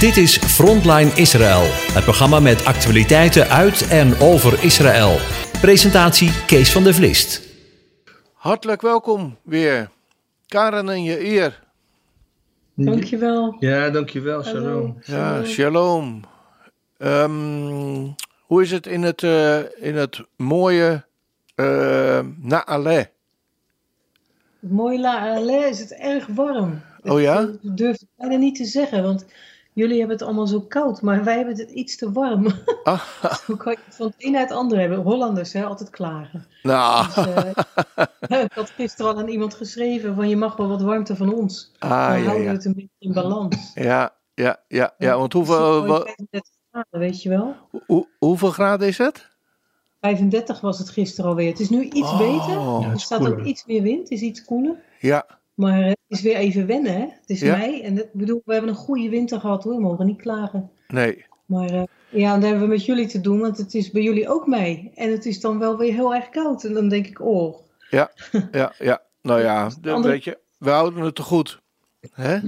Dit is Frontline Israël, het programma met actualiteiten uit en over Israël. Presentatie Kees van der Vlist. Hartelijk welkom weer, Karen en je eer. Dankjewel. Ja, dankjewel. Shalom. Ja, shalom. Ehm, hoe is het in het, eh, in het mooie uh, Naale? Mooi La Alais is het erg warm. Oh ja? Ik durf het bijna niet te zeggen, want jullie hebben het allemaal zo koud, maar wij hebben het iets te warm. Ah, Hoe kan je het van het een naar het andere hebben? Hollanders, hè, altijd klagen. nou, Dus, eh, ik had gisteren al aan iemand geschreven van je mag wel wat warmte van ons. ah, Dan ja, houden we ja. het een beetje in balans. Ja, ja, ja, ja, want hoeveel, mooi wa- 35 graden, weet je wel? hoe- hoeveel graden is het? 35 was het gisteren alweer. Het is nu iets Oh. beter. Ja, er staat koeler. ook iets meer wind, het is iets koeler. Ja, Maar het is weer even wennen, hè? Het is Ja. mei en dat, ik bedoel, we hebben een goede winter gehad hoor, we mogen niet klagen. nee. Maar eh, ja, dan hebben we met jullie te doen, want het is bij jullie ook mei. En het is dan wel weer heel erg koud. En dan denk ik, oh, Ja, ja. Nou ja, de- andere- weet je, we houden het te goed. Hè?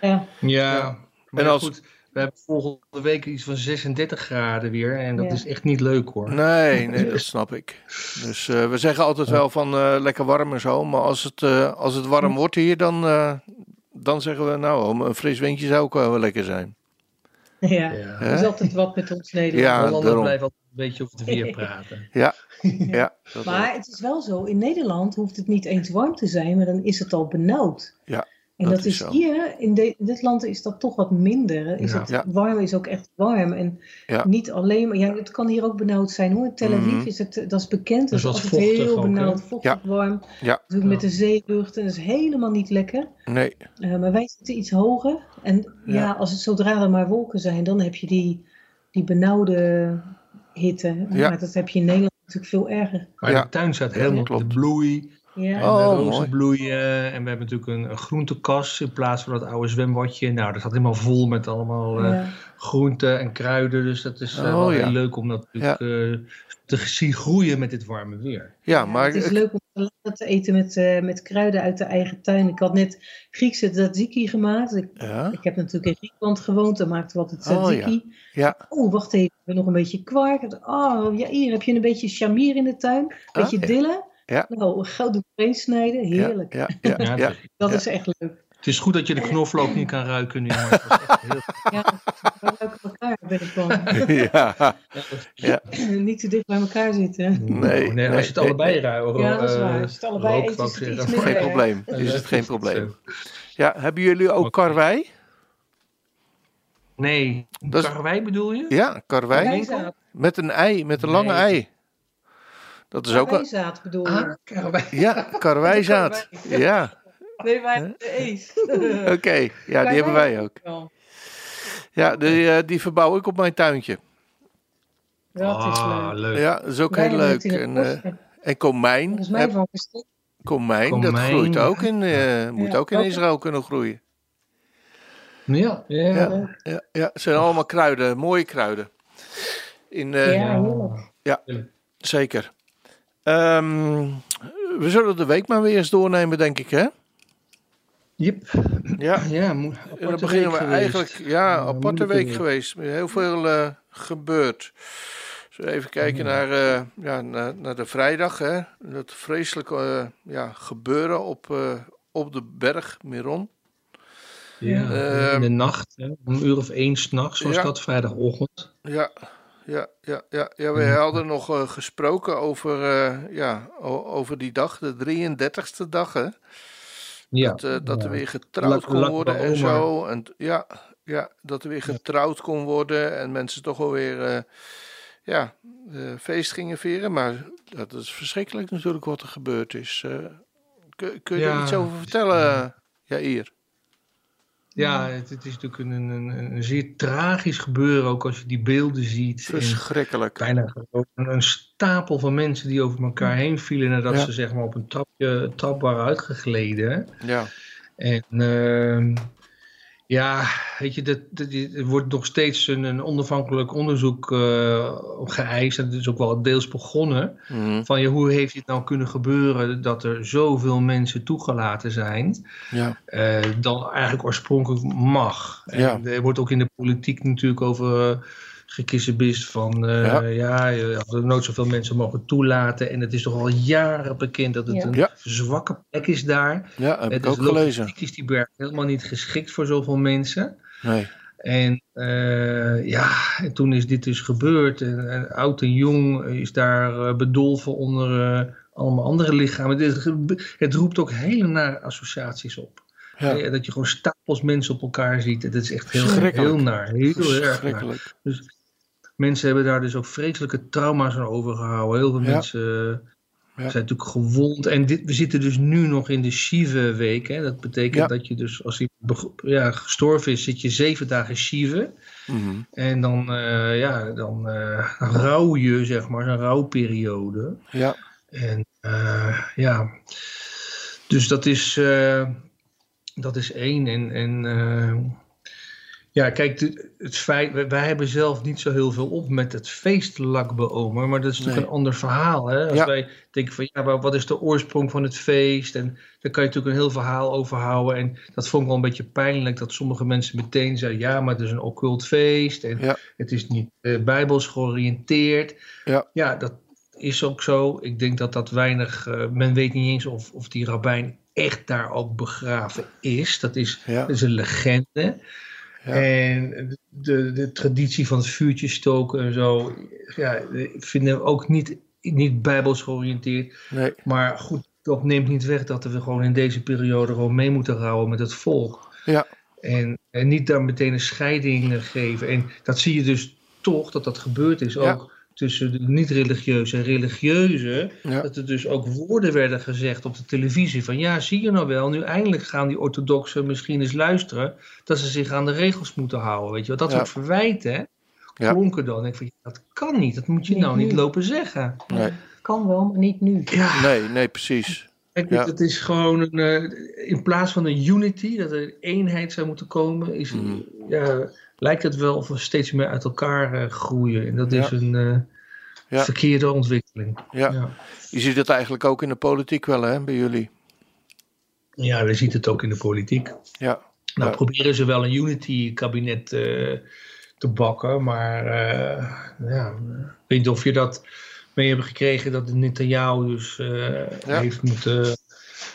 ja, Ja, maar En als- goed, we hebben volgende week iets van 36 graden weer. En dat Ja. is echt niet leuk hoor. Nee, nee, dat snap ik. Dus eh, we zeggen altijd wel van eh, lekker warm en zo. Maar als het, eh, als het warm wordt hier, dan, eh, dan zeggen we nou, een fris windje zou ook wel lekker zijn. ja. Ja. Er is altijd wat met ons Nederland. Ja, daarom. blijft altijd een beetje over het weer praten. Ja, ja. Dat wel. Maar het is wel zo, in Nederland hoeft het niet eens warm te zijn, maar dan is het al benauwd. Ja, En dat dat, is hier, in, de- dit land is dat toch wat minder. Is Ja. het, Ja. Warm is ook echt warm. En Ja. niet alleen maar, ja, het kan hier ook benauwd zijn hoor. In Tel Aviv Mhm. is het, dat is bekend. Dat is Dat wat is altijd vochtig heel ook, benauwd, vochtig, warm. Ja. Natuurlijk met de zeelucht en dat is helemaal niet lekker. Nee, Eh, maar wij zitten iets hoger. En ja, Ja. als het zodra er maar wolken zijn, dan heb je die, die benauwde hitte. Ja. Maar dat heb je in Nederland natuurlijk veel erger. Maar Ja. de tuin staat Ja, helemaal klopt. op de bloei. Ja. En Oh, de rozen mooi. bloeien. En we hebben natuurlijk een, een groentekas in plaats van dat oude zwembadje. Nou, dat staat helemaal vol met allemaal eh, groenten en kruiden. Dus dat is eh, Oh, wel ja. heel leuk om dat natuurlijk, eh, te zien groeien met dit warme weer. ja, maar het is ik- leuk om salade te eten met, eh, met kruiden uit de eigen tuin. Ik had net Griekse tzatziki gemaakt. Ik, ja, ik heb natuurlijk in Griekenland gewoond, daar maakten we altijd Oh, ja. tzatziki. ja, Oh, wacht even, we hebben nog een beetje kwark. Oh, ja, hier heb je een beetje chamir in de tuin. Een Ah, beetje ja. dille. Ja. Nou, gouden doorheen snijden, heerlijk. ja, ja, Ja, ja, het- Dat Ja. is echt leuk. Het is goed dat je de knoflook niet kan ruiken nu. Maar het was echt heel... Ja, we ruiken elkaar ben ik bang. ja, ja, Niet te dicht bij elkaar zitten. Nee, nee, als je het nee, allebei nee. ruikt. Ja, dat is waar. Als je het allebei eet, is het Geen probleem, is het geen probleem. Ja, hebben jullie ook Oké. karwei? Nee, Dat is- karwei bedoel je? Ja, karwei. Met een ei, met een lange ei. Dat is ook een... Karwijzaad bedoel je? Ah, karwei. Ja, karwijzaad. Ja, Nee, wij hebben de ees. oké. Ja, die hebben wij ook. Wel. Ja, die, eh, die verbouw ik op mijn tuintje. Ja, het is Ah, leuk. leuk. Ja, dat is ook Wij heel leuk. En, eh, en komijn, Volgens mij heb- van gesticht. komijn, dat groeit ook in, eh, moet Ja, ook in ook. Israël kunnen groeien. Ja, ja. Ja, ja, ja, het zijn allemaal kruiden, mooie kruiden. In, eh, Ja, heerlijk. Zeker. Ehm, we zullen de week maar weer eens doornemen, denk ik, hè? Yep. Ja. Ja, dan beginnen we geweest. eigenlijk, ja, aparte week geweest. Heel veel eh, gebeurd. We even kijken naar, eh, ja, naar, naar de vrijdag, hè? Dat vreselijke eh, ja, gebeuren op, op de berg Miron. Ja, Ehm, in de nacht, hè, om een uur of één s'nachts was Ja. dat, vrijdagochtend. Ja, ja, ja, ja, ja we Ja. hadden nog eh, gesproken over, eh, ja, over die dag, de 33ste dag, hè? Ja, dat, eh, dat er weer getrouwd kon worden en zo. En, ja, ja, dat er weer getrouwd kon worden en mensen toch wel weer eh, ja, feest gingen vieren. Maar dat is verschrikkelijk natuurlijk wat er gebeurd is. Kun, kun je er Ja, iets over vertellen, Jair? Ja, het, het is natuurlijk een, een, een, zeer tragisch gebeuren, ook als je die beelden ziet. Verschrikkelijk. bijna een, stapel van mensen die over elkaar heen vielen nadat Ja. ze zeg maar op een trapje, trap waren uitgegleden. Ja, En ehm, Ja, weet je, dat, dat, er wordt nog steeds een, een onafhankelijk onderzoek uh, geëist. En dat is ook wel deels begonnen. Mhm. Van ja, hoe heeft het nou kunnen gebeuren dat er zoveel mensen toegelaten zijn. Ja. eh, dan eigenlijk oorspronkelijk mag. En Ja. er wordt ook in de politiek natuurlijk over gekissenbist van eh, Ja. ja. je had er nooit zoveel mensen mogen toelaten. En het is toch al jaren bekend dat het Ja. een Ja. zwakke plek is daar. Ja, heb Het ik is ook gelezen. is die berg helemaal niet geschikt voor zoveel mensen. Nee. En eh, ja, en toen is dit dus gebeurd. En, en oud en jong is daar eh, bedolven onder allemaal andere lichamen. Dit, het roept ook hele nare associaties op. Ja. Dat je gewoon stapels mensen op elkaar ziet. Dat is echt heel, heel naar. Heel erg naar. Verschrikkelijk. Mensen hebben daar dus ook vreselijke trauma's aan overgehouden. Heel veel Ja. mensen eh, Ja. zijn natuurlijk gewond. En dit, we zitten dus nu nog in de Shiva-week. hè. Dat betekent Ja. dat je dus, als hij gestorven is, zit je zeven dagen Shiva. Mhm. En dan, eh, ja, dan eh, rouw je, zeg maar, een rouwperiode. Ja. En eh, ja, dus dat is, eh, dat is één. En, en eh, ja, kijk, het feit, wij, hebben zelf niet zo heel veel op met het feestelijk beomen, maar dat is natuurlijk Nee. een ander verhaal. Hè? Als Ja. wij denken van, ja, maar wat is de oorsprong van het feest? En daar kan je natuurlijk een heel verhaal over houden. En dat vond ik wel een beetje pijnlijk, dat sommige mensen meteen zeiden, ja, maar het is een occult feest. En Ja. het is niet eh, bijbels georiënteerd. Ja. ja, dat is ook zo. Ik denk dat dat weinig, eh, men weet niet eens of, of die rabbijn echt daar ook begraven is. Dat is, Ja. dat is een legende. Ja. En de, de traditie van het vuurtje stoken en zo, ja, ik vind hem ook niet, niet bijbels georiënteerd. Nee. Maar goed, dat neemt niet weg dat we gewoon in deze periode gewoon mee moeten rouwen met het volk. Ja. En, en niet daar meteen een scheiding geven. En dat zie je dus toch, dat dat gebeurd is Ja. ook tussen de niet-religieuze en religieuze. Ja. Dat er dus ook woorden werden gezegd op de televisie van ja, zie je nou wel, nu eindelijk gaan die orthodoxen misschien eens luisteren dat ze zich aan de regels moeten houden. Weet je wel, dat Ja. soort verwijten Ja. klonken dan. Ik van, dat kan niet, dat moet je Niet nou niet nu. lopen zeggen. Nee. Kan wel, maar niet nu. Ja, Nee, nee, precies. Kijk, Ja. het is gewoon een, eh, in plaats van een unity, dat er een eenheid zou moeten komen, is, Mhm. ja, lijkt het wel of we steeds meer uit elkaar eh, groeien. En dat is een eh, Ja. verkeerde ontwikkeling. Ja. Je ziet het eigenlijk ook in de politiek wel, hè, bij jullie. ja, we zien het ook in de politiek. Ja. Nou proberen ze wel een unity-kabinet eh, te bakken, maar ja, ik weet niet of je dat mee hebt gekregen dat Netanyahu dus Ja. heeft moeten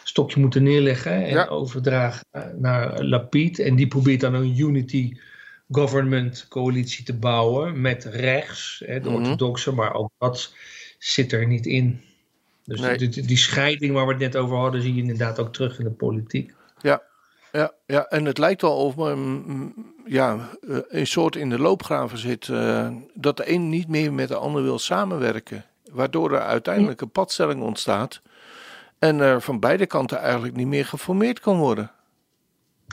stokje moeten neerleggen en Ja. overdragen naar Lapid. En die probeert dan een unity government coalitie te bouwen met rechts, hè, de Mhm. orthodoxe, maar ook dat zit er niet in. Dus Nee. die, die scheiding waar we het net over hadden, zie je inderdaad ook terug in de politiek. Ja, ja, en het lijkt wel of men mm, ja, eh, een soort in de loopgraven zit. eh, dat de een niet meer met de ander wil samenwerken. Waardoor er uiteindelijk een padstelling ontstaat. En er van beide kanten eigenlijk niet meer geformeerd kan worden.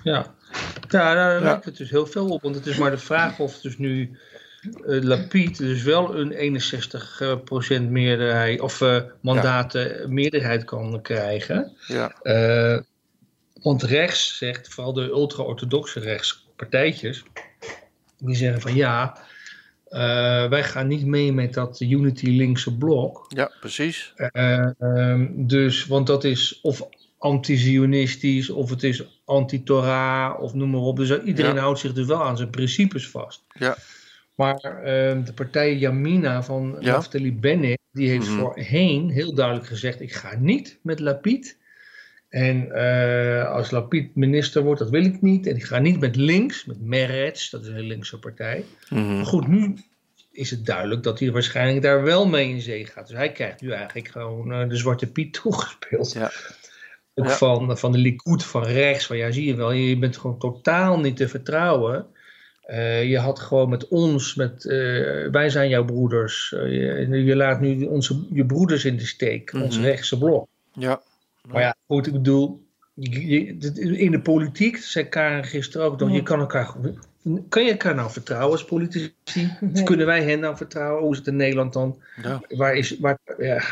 Ja, ja daar Ja. lijkt het dus heel veel op. Want het is maar de vraag of dus nu eh Lapid dus wel een 61% meerderheid of eh, mandaten meerderheid kan krijgen. Ja, Eh, want rechts zegt, vooral de ultra-orthodoxe rechtspartijtjes, die zeggen van ja, eh, wij gaan niet mee met dat Unity linkse blok. ja precies. Eh, dus, want dat is of anti-Zionistisch, of het is anti-Torah, of noem maar op. Dus iedereen Ja. houdt zich dus wel aan zijn principes vast. Ja. Maar ehm, de partij Yamina van Ja. Naftali Bennett, die heeft Mhm. voorheen heel duidelijk gezegd: ik ga niet met Lapid. En eh, als Lapid minister wordt, dat wil ik niet. En ik ga niet met links, met Meretz, dat is een linkse partij. Mhm. Maar goed, nu is het duidelijk dat hij waarschijnlijk daar wel mee in zee gaat. Dus hij krijgt nu eigenlijk gewoon eh, de Zwarte Piet toegespeeld. Ja. Ook Ja. van, van de Likud van rechts. Van ja, zie je wel, je bent gewoon totaal niet te vertrouwen. Eh, je had gewoon met ons, met, eh, wij zijn jouw broeders. Eh, je, je laat nu onze, je broeders in de steek, ons Mhm. rechtse blok. Ja, Maar ja, goed, ik bedoel, je- je- dit- in de politiek, zei Karen gisteren ook, Ja. je kan elkaar, kan je elkaar nou vertrouwen als politici? Nee. Kunnen wij hen nou vertrouwen? Hoe is het in Nederland dan? ja. Waar is, waar, ja.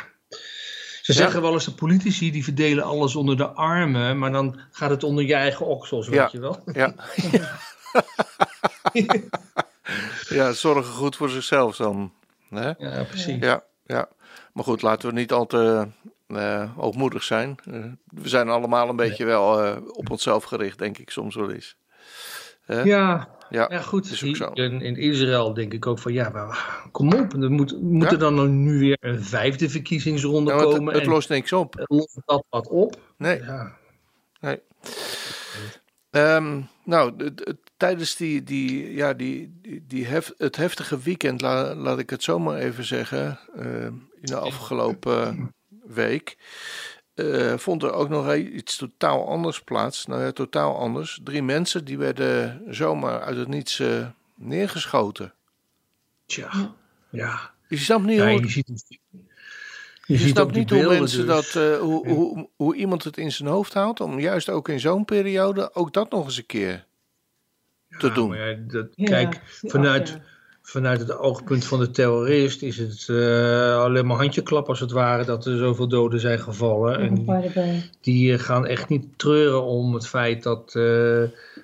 Ze zeggen wel eens de politici die verdelen alles onder de armen, maar dan gaat het onder je eigen oksels, weet Ja. je wel. Ja. ja, zorgen goed voor zichzelf dan. Hè? Ja, precies. Ja, ja. Maar goed, laten we niet al te eh, hoogmoedig zijn. Eh, we zijn allemaal een beetje wel eh, op onszelf gericht, denk ik soms wel eens. Hè? Ja, Ja, ja goed. is ook zo. In, in Israël denk ik ook van ja, maar kom op. Er moet, moet Ja. er dan nu weer een vijfde verkiezingsronde Nou, het, komen? het en lost niks op. lost dat wat op? Nee. Ja. Nee. Ehm, nou, tijdens die, die, ja, die, die, die hef, het heftige weekend, la- laat ik het zomaar even zeggen, eh, in de afgelopen week, eh, vond er ook nog iets totaal anders plaats. Nou ja, totaal anders. Drie mensen die werden zomaar uit het niets eh, neergeschoten. Tja, ja. Je snapt niet ja hoe, je ziet, je je ziet snapt niet hoe mensen dus. dat, eh, hoe, hoe, hoe iemand het in zijn hoofd haalt om juist ook in zo'n periode ook dat nog eens een keer te Ja, doen. maar ja, dat, kijk, ja, vanuit, ja. Vanuit het oogpunt van de terrorist is het eh, alleen maar handjeklap als het ware dat er zoveel doden zijn gevallen. En die eh, gaan echt niet treuren om het feit dat eh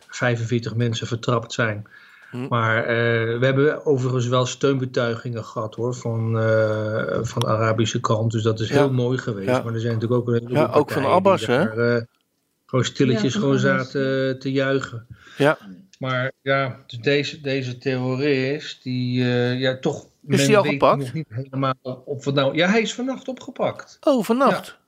45 mensen vertrapt zijn. Hm. Maar eh, we hebben overigens wel steunbetuigingen gehad hoor, van, eh, van de Arabische kant. Dus dat is Ja. heel mooi geweest. Ja. Maar er zijn natuurlijk ook een heleboel Ja, ook van partijen Abbas, die daar, eh, gewoon stilletjes Ja, gewoon zaten te juichen. Ja. Maar ja, dus deze, deze terrorist, die eh, ja, toch. Is die al gepakt? Nog niet helemaal op wat nou. Ja, hij is vannacht opgepakt. Oh, vannacht.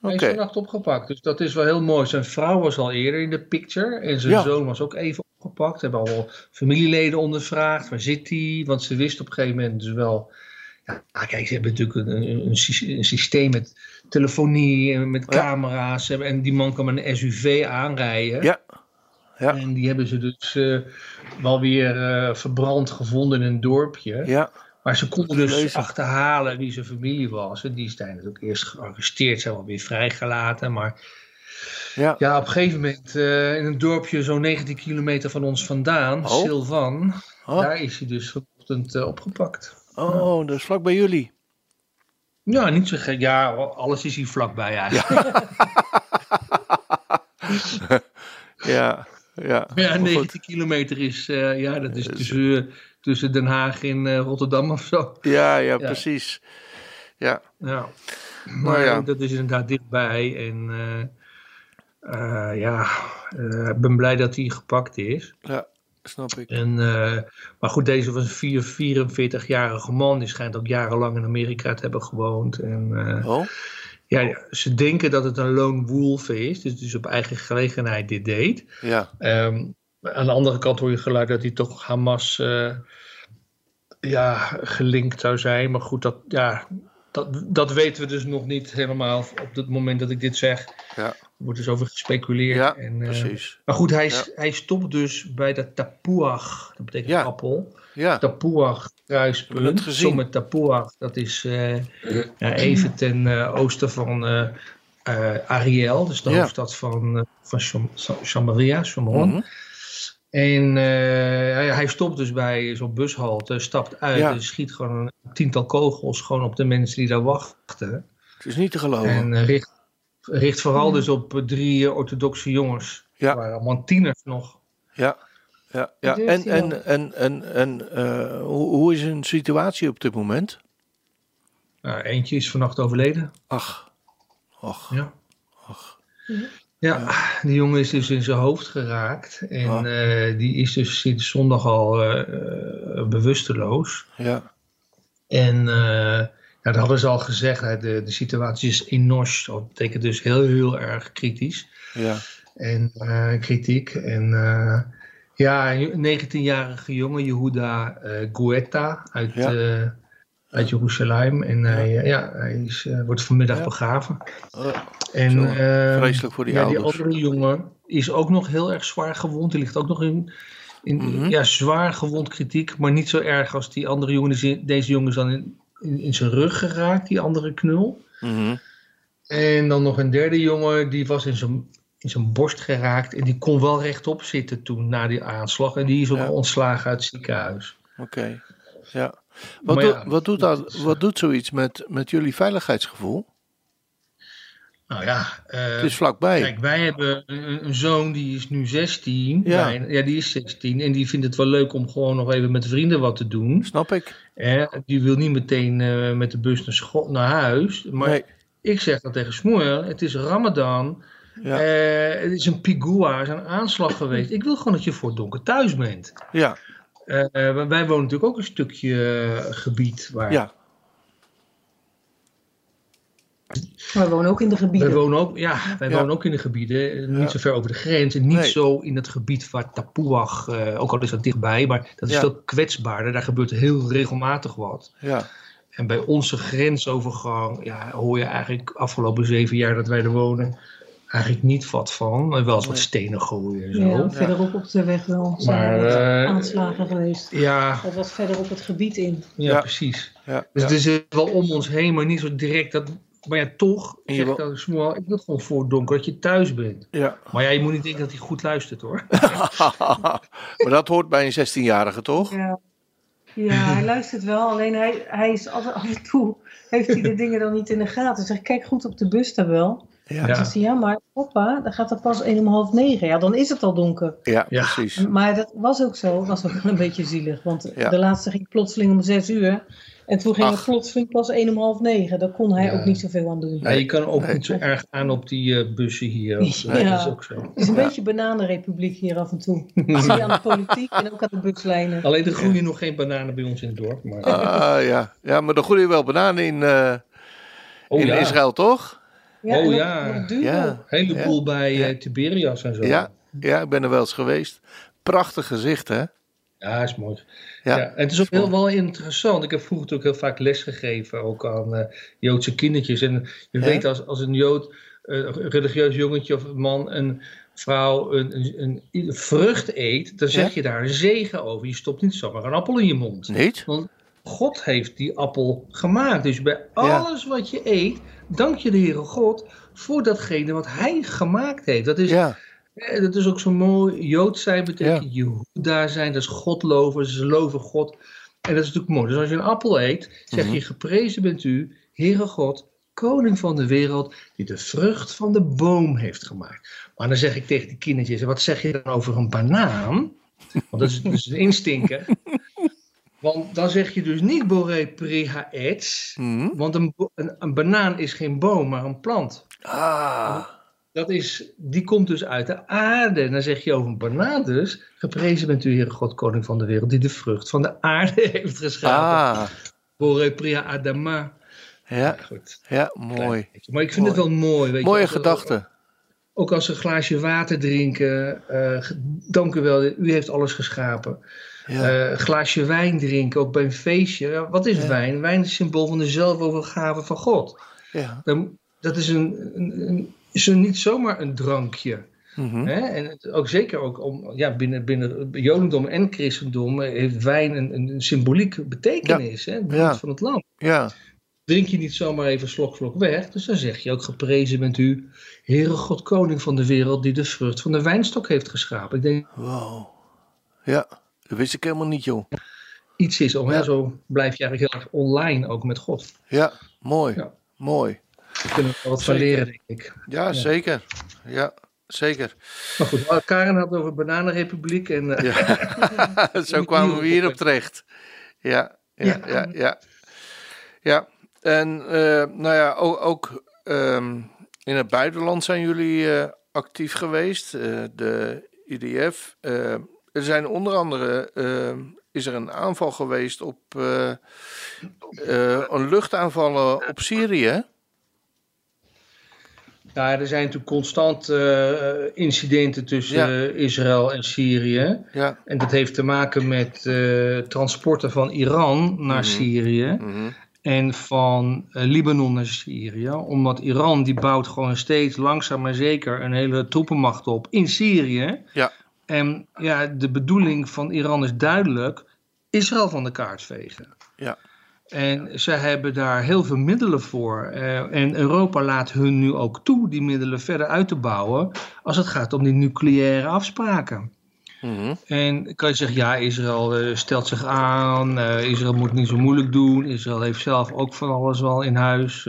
Hij Oké. is vannacht opgepakt. Dus dat is wel heel mooi. Zijn vrouw was al eerder in de picture. En zijn Ja. zoon was ook even opgepakt. Ze hebben al familieleden ondervraagd. Waar zit hij? Want ze wist op een gegeven moment dus wel. Ja, nou, kijk, ze hebben natuurlijk een, een, een sy- een systeem met telefonie en met Ja. camera's. En die man kan met een SUV aanrijden. Ja. Ja. En die hebben ze dus eh, wel weer eh, verbrand gevonden in een dorpje. Ja. Maar ze konden dus achterhalen wie zijn familie was. En die zijn natuurlijk eerst gearresteerd, zijn wel weer vrijgelaten. Maar Ja. ja, op een gegeven moment eh, in een dorpje zo'n 19 kilometer van ons vandaan, Oh. Sylvan, Oh. daar is hij dus vanochtend opgepakt. oh, dat is vlak bij jullie. Ja, niet zo gek. Ja, alles is hier vlakbij eigenlijk. Ja. Ja. Ja, Maar goed. 19 kilometer is, eh, ja, dat is tussen, tussen Den Haag en eh, Rotterdam of zo. Ja, ja, precies. Ja. Ja. Maar Nou ja. dat is inderdaad dichtbij. En eh, ja, ik ben blij dat hij gepakt is. Ja, snap ik. En, maar goed, deze was een vier- 44-jarige man. Die schijnt ook jarenlang in Amerika te hebben gewoond. En, Oh. Ja, ze denken dat het een lone wolf is. Dus, dus op eigen gelegenheid dit deed. Ja. Ehm, aan de andere kant hoor je geluid dat hij toch Hamas eh, ja, gelinkt zou zijn. Maar goed, dat, ja, dat, dat weten we dus nog niet helemaal op het moment dat ik dit zeg. Ja. Er wordt dus over gespeculeerd. Ja, en, eh, precies. maar goed, hij, Ja. hij stopt dus bij de Tapuach. Dat betekent Ja. appel. Ja. Tapuach kruispunt. Summit Tapuach, dat is eh, ja, even ten eh, oosten van eh, Ariel. Dus de Ja. hoofdstad van, van Cham- Chamaria, Chamon. Mhm. En eh, hij, stopt dus bij zo'n bushalte, stapt uit Ja. en schiet gewoon een tiental kogels gewoon op de mensen die daar wachten. Het is niet te geloven. En richt, richt vooral dus op drie orthodoxe jongens. Ja. waren allemaal tieners nog. Ja. Ja, ja. En, en, en, en, en eh, hoe, hoe is hun situatie op dit moment? Nou, eentje is vannacht overleden. Ach, ach, Ja. ach. Ja, die jongen is dus in zijn hoofd geraakt. En Ah. eh, die is dus sinds zondag al eh, bewusteloos. Ja, En eh, ja, dat hadden ze al gezegd, hè, de, de situatie is enos. Dat betekent dus heel, heel erg kritisch. ja, En eh, kritiek. En eh, ja, een 19-jarige jongen, Yehuda eh Guetta uit, Ja. eh, uit Jeruzalem. En hij, eh, ja, hij is, eh, wordt vanmiddag Ja. begraven. Eh, En, Zo, eh, vreselijk voor die ja, ouders. Die andere jongen is ook nog heel erg zwaar gewond. Die ligt ook nog in, in Mhm. ja, zwaar gewond kritiek. Maar niet zo erg als die andere jongen. Deze jongen is dan in, in, in zijn rug geraakt, die andere knul. mhm. En dan nog een derde jongen, die was in zijn, in zijn borst geraakt. En die kon wel rechtop zitten toen, na die aanslag. En die is ook Ja. ontslagen uit het ziekenhuis. Oké. Ja. Wat, wat, doet dat dat, wat doet zoiets met, met jullie veiligheidsgevoel? Nou ja, eh, Het is vlakbij. kijk, wij hebben een, een zoon die is nu 16. Ja. Bijna- ja, die is 16. En die vindt het wel leuk om gewoon nog even met vrienden wat te doen. Snap ik. Hè, die wil niet meteen eh, met de bus naar, school, naar huis. Maar Nee. ik zeg dan tegen Smoel, het is Ramadan. Ja. Eh, het is een pigua, het is een aanslag geweest. Ik wil gewoon dat je voor het donker thuis bent. Ja. Eh, eh, wij wonen natuurlijk ook een stukje gebied waar... Ja. Maar we wonen ook in de Wij gebieden. wonen ook, ja, wij Ja. wonen ook in de gebieden, niet Ja. zo ver over de grens. En niet Nee. zo in het gebied waar Tapuag, eh, ook al is dat dichtbij, maar dat is Ja. veel kwetsbaarder. Daar gebeurt heel regelmatig wat. Ja. En bij onze grensovergang ja, hoor je eigenlijk afgelopen zeven jaar dat wij er wonen eigenlijk niet wat van. Maar wel eens wat stenen gooien en zo. Ja, verderop op de weg wel. Zijn Maar, er wat eh, aanslagen geweest. ja, Dat was verder op het gebied in. Ja. precies. Ja. Dus ja. het is wel om ons heen, maar niet zo direct. Dat, maar ja, toch En je zeg wil- ik dan, Smoel, ik wil gewoon voor donker dat je thuis bent. ja. Maar ja, je moet niet denken dat hij goed luistert hoor. maar dat hoort bij een 16-jarige, toch? Ja. Ja, hij luistert wel, alleen hij, hij is altijd, af en toe heeft hij de dingen dan niet in de gaten. Zeg, kijk goed op de bustabel. Ja. Ja. Maar papa, dan gaat er pas één om half negen. Ja, dan is het al donker. Ja, Ja. precies. Maar dat was ook zo, was ook wel een beetje zielig. Want Ja. de laatste ging plotseling om zes uur. En toen ging Ach. het plotseling pas één om half negen. Daar kon hij Ja. ook niet zoveel aan doen. Ja, je kan ook Nee. niet zo erg aan op die eh, bussen hier. Dat is ook zo. Het is een Ja. beetje bananenrepubliek hier af en toe. Dat zie je aan de politiek en ook aan de buslijnen. Alleen er groeien nog geen bananen bij ons in het dorp. Maar... Ah, ja. ja, maar er groeien wel bananen in, eh, oh in ja, Israël, toch? Ja, Oh, ja. Ja. heleboel bij Ja. eh, Tiberias en zo. Ja. Ja, ik ben er wel eens geweest. Prachtig gezicht, hè? Ja, is mooi. Ja. Ja. En het is ook heel wel interessant. Ik heb vroeger natuurlijk heel vaak les gegeven, ook aan eh, Joodse kindertjes. En je Ja. weet als, als een Jood, eh, een religieus jongetje of een man, een vrouw een, een, een vrucht eet, dan zeg Ja. je daar een zegen over. Je stopt niet zomaar een appel in je mond. Niet? Want God heeft die appel gemaakt. Dus bij alles wat je eet, dank je de Heere God voor datgene wat Hij gemaakt heeft. Dat is, Ja, eh, dat is ook zo mooi. Jood zijn betekent Jehoeda zijn, dat is God loven, ze loven God. En dat is natuurlijk mooi. Dus als je een appel eet, zeg Mhm. je geprezen bent u, Heere God, koning van de wereld, die de vrucht van de boom heeft gemaakt. Maar dan zeg ik tegen die kindertjes, wat zeg je dan over een banaan? Want dat is dus een instinker. Want dan zeg je dus niet Boré Priha Etz, Hm. want een, een, een banaan is geen boom, maar een plant. Ah, Dat is, die komt dus uit de aarde. En dan zeg je over een banaan dus, geprezen bent u, Heere God, koning van de wereld, die de vrucht van de aarde heeft geschapen. ah. Boré Priha Adama. Ja, Goed. ja, mooi. Maar ik vind het wel mooi. Weet Mooie als- gedachte. Ook als ze een glaasje water drinken. ge- dank u wel, u heeft alles geschapen. Ja, Eh, een glaasje wijn drinken, ook bij een feestje. Wat is Ja. wijn? Wijn is een symbool van de zelfovergave van God. ja. Dat is, een, een, een- is niet zomaar een drankje. Mhm. Hè? En het, ook zeker ook om, ja, binnen, binnen Jodendom en Christendom heeft wijn een, een symbolieke betekenis. Hè? Het Ja. van het lam. Ja, Drink je niet zomaar even slok, slok weg. Dus dan zeg je ook geprezen bent u, Heere God, koning van de wereld, die de vrucht van de wijnstok heeft geschapen. Ik denk wow. Ja, dat wist ik helemaal niet, joh. iets is om, Ja. hè, zo blijf je eigenlijk heel erg online ook met God. Ja, mooi. Ja. Mooi. Daar kunnen we wel wat van leren, denk ik. Ja, zeker. Ja, zeker. Maar goed, eh, Karen had het over Bananenrepubliek. En, eh. Zo kwamen we hierop terecht. Ja, ja, ja, Ja. ja. En eh, nou ja, ook, ook ehm, in het buitenland zijn jullie actief geweest. De IDF. Er zijn onder andere, eh, is er een aanval geweest op, eh, eh, een luchtaanvallen op Syrië. ja, er zijn natuurlijk constant incidenten tussen Ja. Israël en Syrië. Ja. En dat heeft te maken met transporten van Iran naar Mhm. Syrië. Mhm. en van Libanon naar Syrië. Omdat Iran die bouwt gewoon steeds langzaam maar zeker een hele troepenmacht op in Syrië. Ja. En ja, de bedoeling van Iran is duidelijk Israël van de kaart vegen. Ja. En ze hebben daar heel veel middelen voor. Eh, en Europa laat hun nu ook toe die middelen verder uit te bouwen als het gaat om die nucleaire afspraken. Mhm. En kan je zeggen, ja, Israël eh, stelt zich aan, eh, Israël moet niet zo moeilijk doen, Israël heeft zelf ook van alles wel in huis.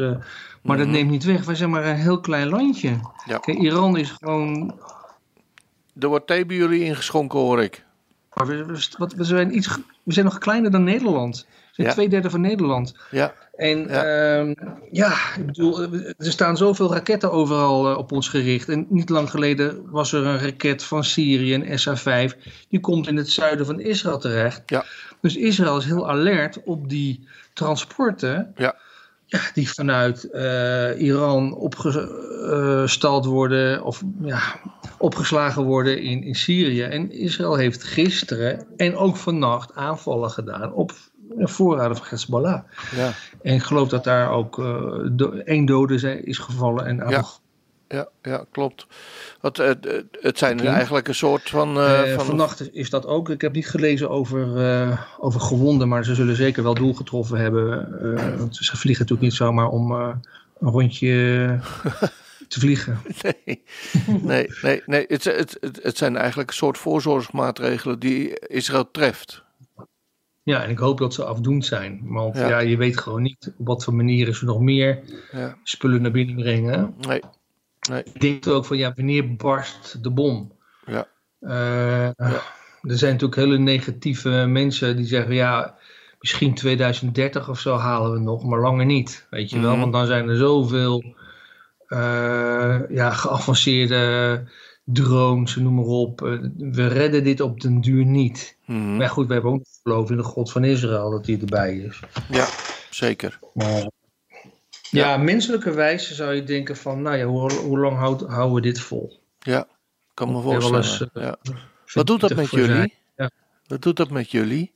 maar dat Mhm. neemt niet weg, wij zijn maar een heel klein landje. Ja. Kijk, Iran is gewoon, Er wordt thee bij jullie ingeschonken, hoor ik. maar we, we- wat, we, zijn iets, we zijn nog kleiner dan Nederland. We zijn Ja. twee derde van Nederland. Ja, En Ja. ja, ja ik bedoel, eh, er staan zoveel raketten overal eh, op ons gericht. En niet lang geleden was er een raket van Syrië, een SA-5. Die komt in het zuiden van Israël terecht. Ja. Dus Israël is heel alert op die transporten. Ja. Ja, die vanuit eh, Iran opgestald worden of ja, opgeslagen worden in, in Syrië. En Israël heeft gisteren en ook vannacht aanvallen gedaan op voorraden van Hezbollah. ja, En ik geloof dat daar ook eh, do- één dode is gevallen en aantal ja, ja klopt. Wat, eh, d- het zijn eigenlijk een soort van... eh, Eh, van vannacht is dat ook. Ik heb niet gelezen over, eh, over gewonden, maar ze zullen zeker wel doel getroffen hebben. eh, want ze vliegen natuurlijk niet zomaar om eh, een rondje te vliegen. Nee, nee, nee, nee. Het, het, het, het zijn eigenlijk een soort voorzorgsmaatregelen die Israël treft. Ja, en ik hoop dat ze afdoend zijn. Want Ja. ja. je weet gewoon niet op wat voor manieren ze nog meer Ja, spullen naar binnen brengen. nee, nee, Ik denk ook van ja, wanneer barst de bom? ja, Eh, Er zijn natuurlijk hele negatieve mensen die zeggen ja, misschien 2030 of zo halen we nog, maar langer niet. Weet je wel, Mhm. want dan zijn er zoveel eh, ja, geavanceerde drones, noem maar op. Eh, we redden dit op den duur niet. Mhm. Maar goed, we hebben ook geloof in de God van Israël dat hij erbij is. ja, zeker. Maar, ja, menselijke wijze zou je denken van, nou ja, hoe, hoe lang houd- houden we dit vol? Ja, kan me voorstellen. eens, eh, ja. Wat doet dat met jullie? Ja. Wat doet dat met jullie?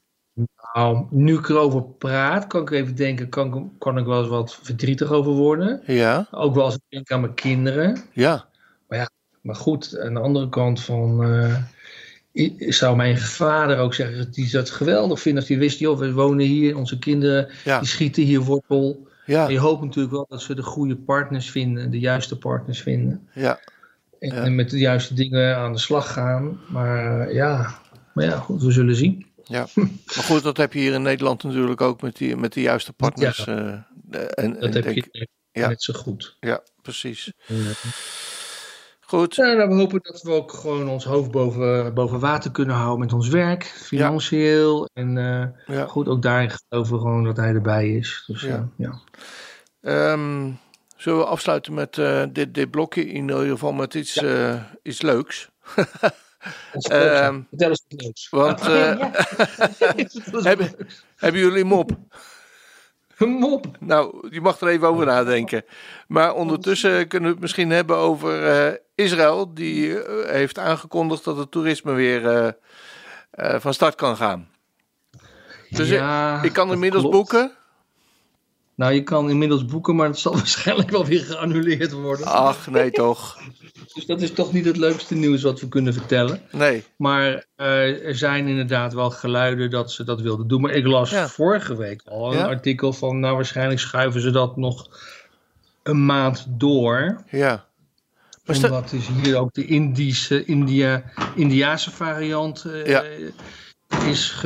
Nou, nu ik erover praat, kan ik even denken, kan, ik- kan ik wel eens wat verdrietig over worden. Ja, Ook wel eens denken aan mijn kinderen. ja, Maar goed, aan de andere kant van, eh, zou mijn vader ook zeggen hij dat geweldig vindt. Als hij wist, joh, we wonen hier, onze kinderen ja, die schieten hier wortel. En je ja, hoopt natuurlijk wel dat ze de goede partners vinden, de juiste partners vinden. ja, En, Ja. en met de juiste dingen aan de slag gaan. Maar eh, ja, maar ja, goed, we zullen zien. ja. Maar goed, dat heb je hier in Nederland natuurlijk ook met, die, met de juiste partners. eh, en, en Dat heb denk- je ja. net zo goed. Ja, precies. Goed, Ja, nou, we hopen dat we ook gewoon ons hoofd boven, boven water kunnen houden met ons werk, financieel. En eh, ja. goed, ook daarin geloven we gewoon dat hij erbij is. Dus Ja. ja, ja. Ehm, zullen we afsluiten met eh, dit, dit blokje, in ieder geval met iets, eh, iets leuks? Ehm. Vertel eens wat leuks. Want eh, hebben, hebben jullie mop? Een mop. Nou, je mag er even over nadenken. Maar ondertussen kunnen we het misschien hebben over eh, Israël. Die eh, heeft aangekondigd dat het toerisme weer eh, van start kan gaan. Dus ik- ja, Ik kan inmiddels klopt. boeken. Nou, je kan inmiddels boeken, maar het zal waarschijnlijk wel weer geannuleerd worden. Ach, nee toch. Dus dat is toch niet het leukste nieuws wat we kunnen vertellen. Nee. Maar eh, er zijn inderdaad wel geluiden dat ze dat wilden doen. Maar ik las Ja. vorige week al een Ja? artikel van, nou waarschijnlijk schuiven ze dat nog een maand door. Ja. Maar Omdat is hier ook de Indische, India, Indiaanse variant eh, Ja. Is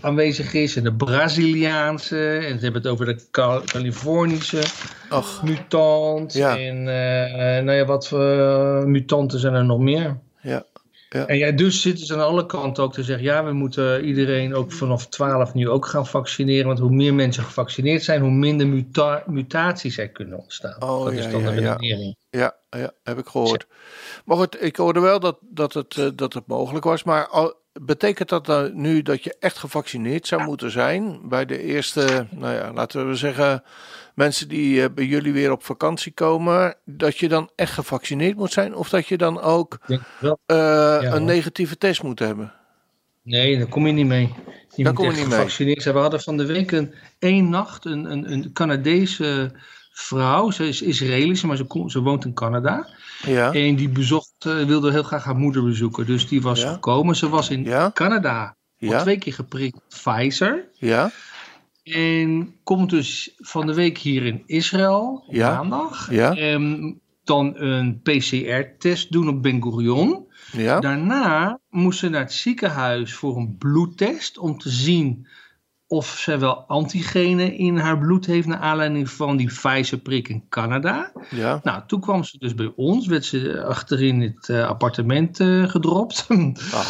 aanwezig is. En de Braziliaanse. En ze hebben het over de Cal- Californische mutant. Ja. En eh, nou ja, wat voor eh, mutanten zijn er nog meer? ja. En ja, dus zitten ze aan alle kanten ook te zeggen, ja, we moeten iedereen ook vanaf 12 nu ook gaan vaccineren. Want hoe meer mensen gevaccineerd zijn, hoe minder muta- mutaties er kunnen ontstaan. Oh, dat ja, is dan ja, de ja. redenering. Ja, ja, heb ik gehoord. Maar goed, ik hoorde wel dat, dat, het, eh, dat het mogelijk was. Maar betekent dat dan nu dat je echt gevaccineerd zou moeten zijn bij de eerste, nou ja, laten we zeggen, mensen die eh, bij jullie weer op vakantie komen, dat je dan echt gevaccineerd moet zijn? Of dat je dan ook eh, een negatieve test moet hebben? Nee, daar kom je niet mee. Je Daar moet kom je echt niet mee. gevaccineerd zijn. We hadden van de week een één nacht een, een, een Canadese vrouw. Ze is Israëlische, maar ze, ze woont in Canada. Ja, En die bezocht, eh, wilde heel graag haar moeder bezoeken. Dus die was Ja. gekomen. Ze was in Ja. Canada. Twee keer geprikt Pfizer. ja, En komt dus van de week hier in Israël, op maandag. Ja. En dan een PCR-test doen op Ben Gurion. Ja? Daarna moest ze naar het ziekenhuis voor een bloedtest om te zien of ze wel antigenen in haar bloed heeft naar aanleiding van die Pfizer-prik in Canada. Ja? Nou, toen kwam ze dus bij ons, werd ze achterin het eh, appartement eh, gedropt. Ah,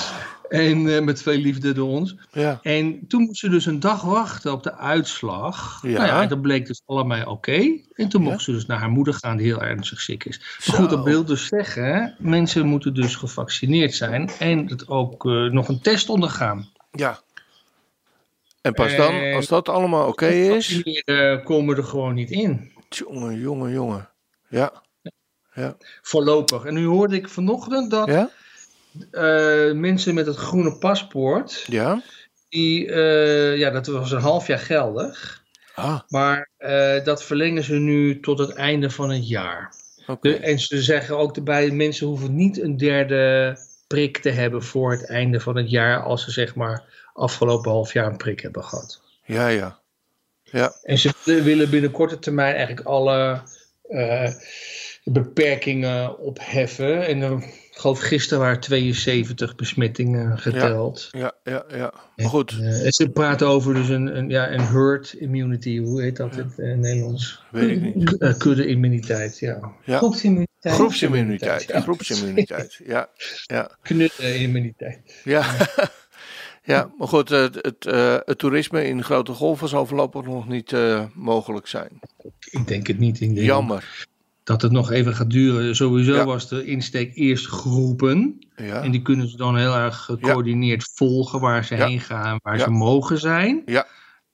en eh, met twee liefde door ons. ja. En toen moest ze dus een dag wachten op de uitslag. Ja. Nou ja, dat bleek dus allemaal oké. En toen Ja. mocht ze dus naar haar moeder gaan die heel ernstig ziek is. Maar goed, dat wil dus zeggen, mensen moeten dus gevaccineerd zijn en het ook nog een test ondergaan. Ja. En pas dan, En- als dat allemaal oké is. Vaccineren komen er gewoon niet in. Jongen, jongen, jongen. Ja. Ja. Voorlopig. En nu hoorde ik vanochtend dat Ja? eh, mensen met het groene paspoort, Ja? die, eh, ja, dat was een half jaar geldig. Ah, Maar eh, dat verlengen ze nu tot het einde van het jaar. oké. De- en ze zeggen ook erbij, mensen hoeven niet een derde prik te hebben voor het einde van het jaar, als ze zeg maar afgelopen half jaar een prik hebben gehad. Ja, ja. Ja, En ze willen binnen korte termijn eigenlijk alle eh, beperkingen opheffen. En eh, ik geloof gisteren waren 72 besmettingen geteld. ja, ja, ja. Maar goed, Eh, en ze praten over dus een, een, ja, een herd immunity, hoe heet dat in het Nederlands? weet ik niet. Kudde-immuniteit, ja. Ja. Groepsimmuniteit. Groepsimmuniteit. Ja. Groepsimmuniteit. Ja, ja, Knudde-immuniteit. ja. Ja, maar goed, het, het, eh, het toerisme in grote golven zal voorlopig nog niet eh, mogelijk zijn. Ik denk het niet. Denk Jammer. Dat het nog even gaat duren. Sowieso Ja. was de insteek eerst groepen. Ja, En die kunnen ze dan heel erg gecoördineerd volgen waar ze heen gaan, waar ze mogen zijn. Ja.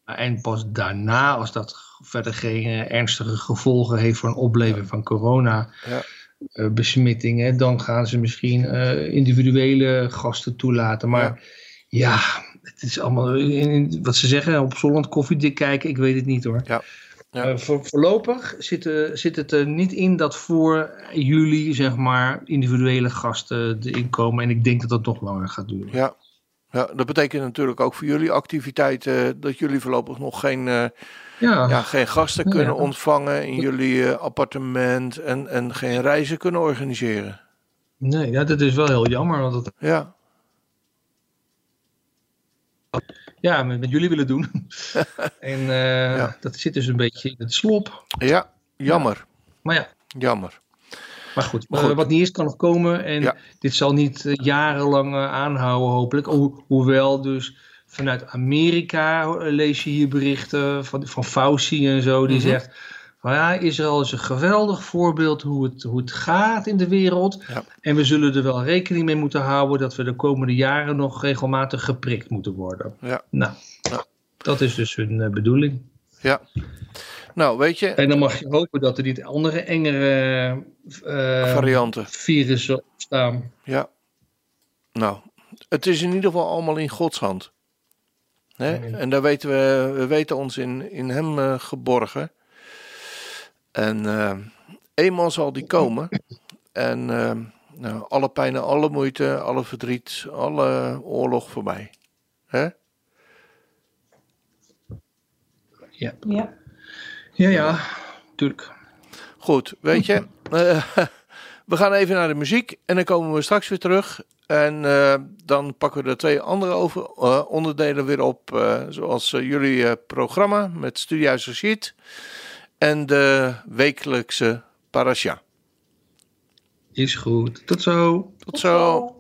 En pas daarna, als dat verder geen eh, ernstige gevolgen heeft voor een opleving van corona. Ja. eh, besmettingen, dan gaan ze misschien eh, individuele gasten toelaten. Maar ja, het is allemaal wat ze zeggen op Zolland koffiedik kijken, ik weet het niet hoor. Ja. Ja. Eh, voor, voorlopig zit, eh, zit het er niet in dat voor jullie zeg maar individuele gasten erin komen. En ik denk dat dat nog langer gaat duren. ja. Ja, dat betekent natuurlijk ook voor jullie activiteiten dat jullie voorlopig nog geen, eh, Ja, ja, geen gasten Ja. kunnen ontvangen in jullie eh, appartement en, en geen reizen kunnen organiseren. nee, ja, dat is wel heel jammer. Want het, Ja, ja, met, met jullie willen doen. en eh, Ja. dat zit dus een beetje in het slop. ja jammer. Maar ja, Jammer. maar goed, Maar eh, goed. wat niet is kan nog komen. En Ja. dit zal niet eh, jarenlang aanhouden hopelijk. Ho- hoewel dus vanuit Amerika lees je hier berichten van, van Fauci en zo. Die Mhm. zegt van ja, Israël is een geweldig voorbeeld hoe het, hoe het gaat in de wereld. Ja. En we zullen er wel rekening mee moeten houden dat we de komende jaren nog regelmatig geprikt moeten worden. Ja. Nou, Ja. dat is dus hun eh, bedoeling. Ja. Nou, weet je, En dan mag je hopen dat er niet andere engere eh, varianten. virussen ontstaan. Ja. Nou, het is in ieder geval allemaal in Gods hand. Hè? En daar weten we, we weten ons in, in Hem eh, geborgen. En eh, eenmaal zal die komen. En eh, nou, alle pijn en alle moeite, alle verdriet, alle oorlog voorbij. Hè? Ja, Ja. ja, ja tuurlijk. Goed, weet je, eh, we gaan even naar de muziek en dan komen we straks weer terug. En eh, dan pakken we de twee andere over, onderdelen weer op, eh, zoals jullie eh, programma met Studiehuis Rashid en de wekelijkse parasha. Is goed. Tot zo. Tot zo.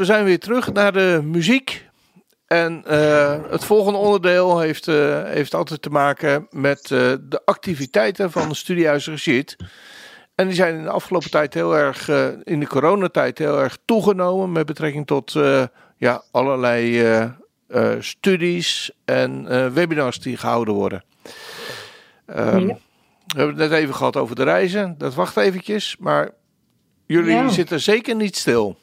We zijn weer terug naar de muziek. En eh, het volgende onderdeel heeft, eh, heeft altijd te maken met eh, de activiteiten van de Studiehuis Regiet. En die zijn in de afgelopen tijd heel erg, in de coronatijd, heel erg toegenomen met betrekking tot ja, allerlei studies en webinars die gehouden worden. Ehm, Ja. We hebben het net even gehad over de reizen. Dat wacht eventjes, maar jullie Ja. zitten zeker niet stil.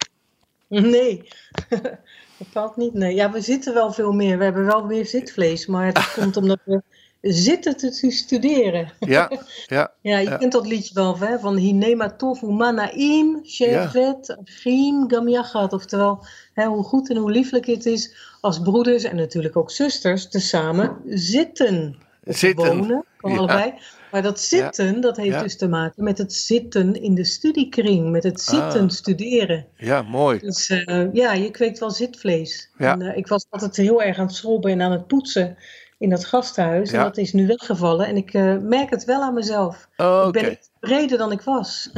Nee, bepaald niet. Nee. Ja, we zitten wel veel meer. We hebben wel meer zitvlees, maar dat komt omdat we zitten te te studeren. Ja, ja, Ja, je Ja. kent dat liedje wel hè? van Hinema Tofu Manaim, Shevet, Achim, Gamiachat. Oftewel, hè, hoe goed en hoe lieflijk het is als broeders en natuurlijk ook zusters tezamen zitten. Of Zitten. wonen, kan Ja. allebei. Maar dat zitten, dat heeft dus te maken met het zitten in de studiekring, met het zitten Ah. studeren. ja, mooi. Dus eh, ja, je kweekt wel zitvlees. En, eh, ik was altijd heel erg aan het schrobben en aan het poetsen in dat gasthuis. En dat is nu weggevallen. En ik eh, merk het wel aan mezelf. Oké. Ik ben breder dan ik was.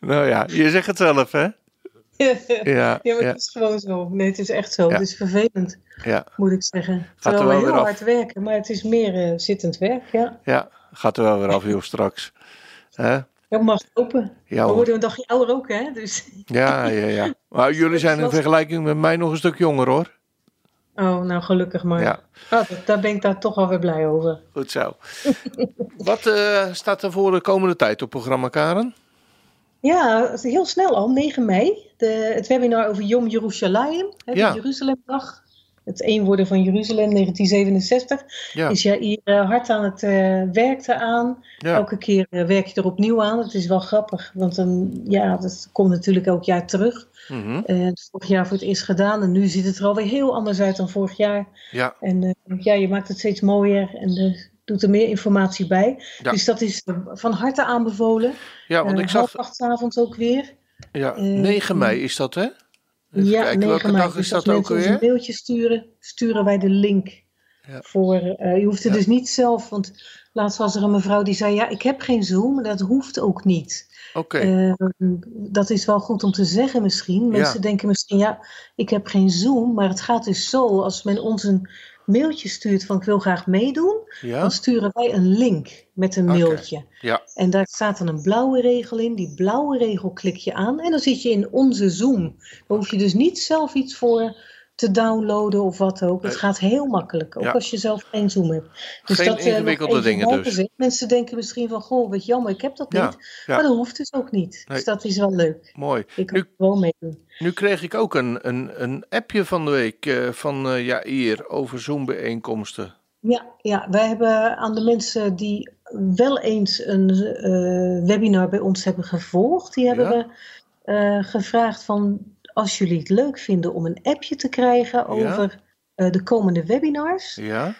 nou ja, je zegt het zelf, hè? Ja, ja, maar ja, het is gewoon zo. Nee, het is echt zo. Ja. Het is vervelend, ja, moet ik zeggen. er Terwijl wel we weer heel af. hard werken, maar het is meer eh, zittend werk. Ja, ja. Gaat er wel weer af, joh, straks. Hè? dat mag open. Ja, we worden een dagje ouder ook, hè? Dus... Ja, ja, ja. Maar jullie zijn in vergelijking met mij nog een stuk jonger, hoor. Oh, nou gelukkig maar. Ja, Ah, daar ben ik daar toch alweer blij over. goed zo. Wat eh, staat er voor de komende tijd op programma, Karen? Ja, heel snel al, 9 mei. De, het webinar over Yom Yerushalayim, hè, de. Jeruzalemdag. Het eenworden van Jeruzalem 1967. Ja, Is jij hier eh, hard aan het eh werk eraan. ja, Elke keer eh, werk je er opnieuw aan. Het is wel grappig, want dan, ja, dat komt natuurlijk elk jaar terug. Eh, vorig jaar voor het eerst gedaan en nu ziet het er alweer heel anders uit dan vorig jaar. ja, En ja, je maakt het steeds mooier en eh, doet er meer informatie bij. Ja. Dus dat is eh, van harte aanbevolen. ja, want Eh, ik zag, avonds ook weer. ja, eh, 9 mei is dat, hè? Even ja, kijken, 9 welke mei. dag is Dus als dat ook ons een mailtje sturen, sturen wij de link. Ja. Voor, eh, je hoeft het Ja. dus niet zelf, want laatst was er een mevrouw die zei, ja, ik heb geen Zoom, maar dat hoeft ook niet. Oké, Eh, dat is wel goed om te zeggen misschien. Mensen denken misschien, ja, ik heb geen Zoom, maar het gaat dus zo, als men ons een mailtje stuurt van ik wil graag meedoen, ja? dan sturen wij een link met een mailtje. Ja, En daar staat dan een blauwe regel in. Die blauwe regel klik je aan en dan zit je in onze Zoom. Daar hoef je dus niet zelf iets voor te downloaden of wat ook. Het Nee. gaat heel makkelijk, ook Ja. als je zelf geen Zoom hebt. Dus Geen dat, eh, ingewikkelde dingen dus. Mensen denken misschien van, goh, wat jammer, ik heb dat Ja, niet. ja. Maar dat hoeft dus ook niet. Nee. Dus dat is wel leuk. mooi. Ik kan Nu- er gewoon meedoen. Nu kreeg ik ook een, een, een appje van de week eh, van eh Jair over Zoom-bijeenkomsten. Ja, ja, wij hebben aan de mensen die wel eens een eh, webinar bij ons hebben gevolgd, die hebben we eh, gevraagd van als jullie het leuk vinden om een appje te krijgen over eh, de komende webinars, Ja?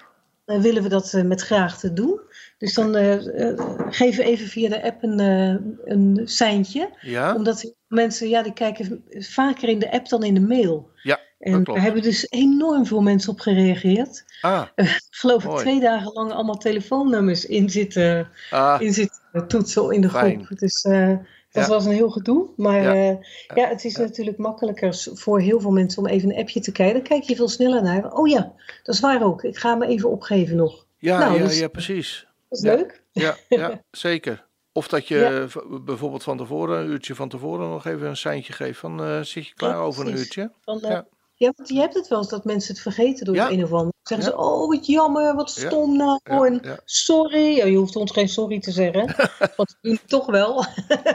dan willen we dat eh, met graag te doen. Dus dan eh, eh, geven we even via de app een, eh, een seintje, Ja? omdat mensen, ja, die kijken vaker in de app dan in de mail. Ja, En daar hebben dus enorm veel mensen op gereageerd Ah, geloof ik twee dagen lang allemaal telefoonnummers in zitten, ah, in zitten toetsen in de Fijn. groep. Dus eh, dat was een heel gedoe. Maar Ja. ja, ja het is natuurlijk makkelijker voor heel veel mensen om even een appje te kijken. Dan kijk je veel sneller naar. Oh ja, dat is waar ook. Ik ga me even opgeven nog. ja, Nou, ja, dus- ja, precies. Dat is leuk. Ja, ja, zeker. Of dat je Ja. bijvoorbeeld van tevoren, een uurtje van tevoren, nog even een seintje geeft van eh, zit je klaar Ja, over een uurtje? Van, eh, Ja. Ja. want je hebt het wel eens dat mensen het vergeten door Ja. het een of ander. Dan zeggen Ja. ze, oh wat jammer, wat stom nou. En sorry. Ja, je hoeft ons geen sorry te zeggen. want we doen het toch wel.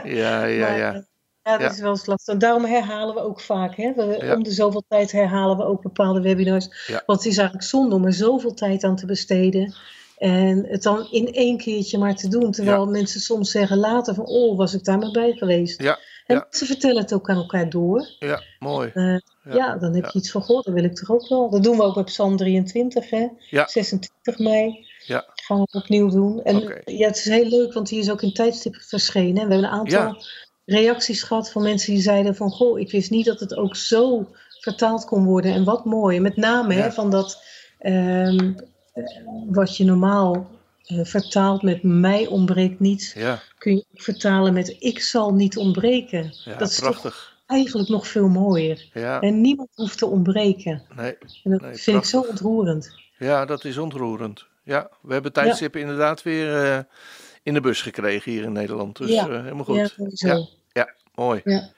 Ja, ja, Maar, ja. eh, Ja, dat is wel eens lastig. Daarom herhalen we ook vaak. Hè? We. Om de zoveel tijd herhalen we ook bepaalde webinars. Want het is eigenlijk zonde om er zoveel tijd aan te besteden. En het dan in één keertje maar te doen. Terwijl mensen soms zeggen later van, oh, was ik daar maar bij geweest. Ja, En ja. ze vertellen het ook aan elkaar door. Ja, mooi. Eh, ja. dan heb je iets van, goh, dat wil ik toch ook wel. Dat doen we ook bij Psalm 23, hè? Ja. 26 mei. Ja. Gaan we opnieuw doen. En ja, het is heel leuk, want die is ook in tijdstip verschenen. En we hebben een aantal reacties gehad van mensen die zeiden van... Goh, ik wist niet dat het ook zo vertaald kon worden. En wat mooi. Met name hè, van dat... ehm, eh, wat je normaal eh, vertaalt met mij ontbreekt niets... Ja, kun je vertalen met ik zal niet ontbreken. ja dat is toch prachtig. eigenlijk nog veel mooier. Ja, En niemand hoeft te ontbreken. nee. En dat Nee, vind ik zo ontroerend. ja, dat is ontroerend. Ja, we hebben tijdstippen inderdaad weer eh, in de bus gekregen hier in Nederland. Dus Ja. eh, helemaal goed. Ja. Ja. Mooi. Ja.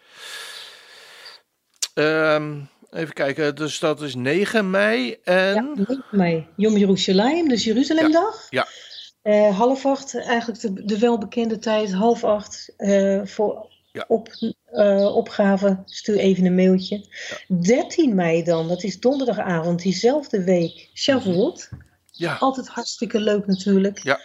Ehm, even kijken, dus dat is 9 mei en... Ja, 9 mei. Yom Yerushalayim, dus Jeruzalemdag. Ja. Eh, half acht, eigenlijk de, de welbekende tijd, half acht eh, voor Ja. op, eh, opgave. Stuur even een mailtje. 13 mei dan, dat is donderdagavond, diezelfde week, Shavuot. Ja, Altijd hartstikke leuk natuurlijk. Ja.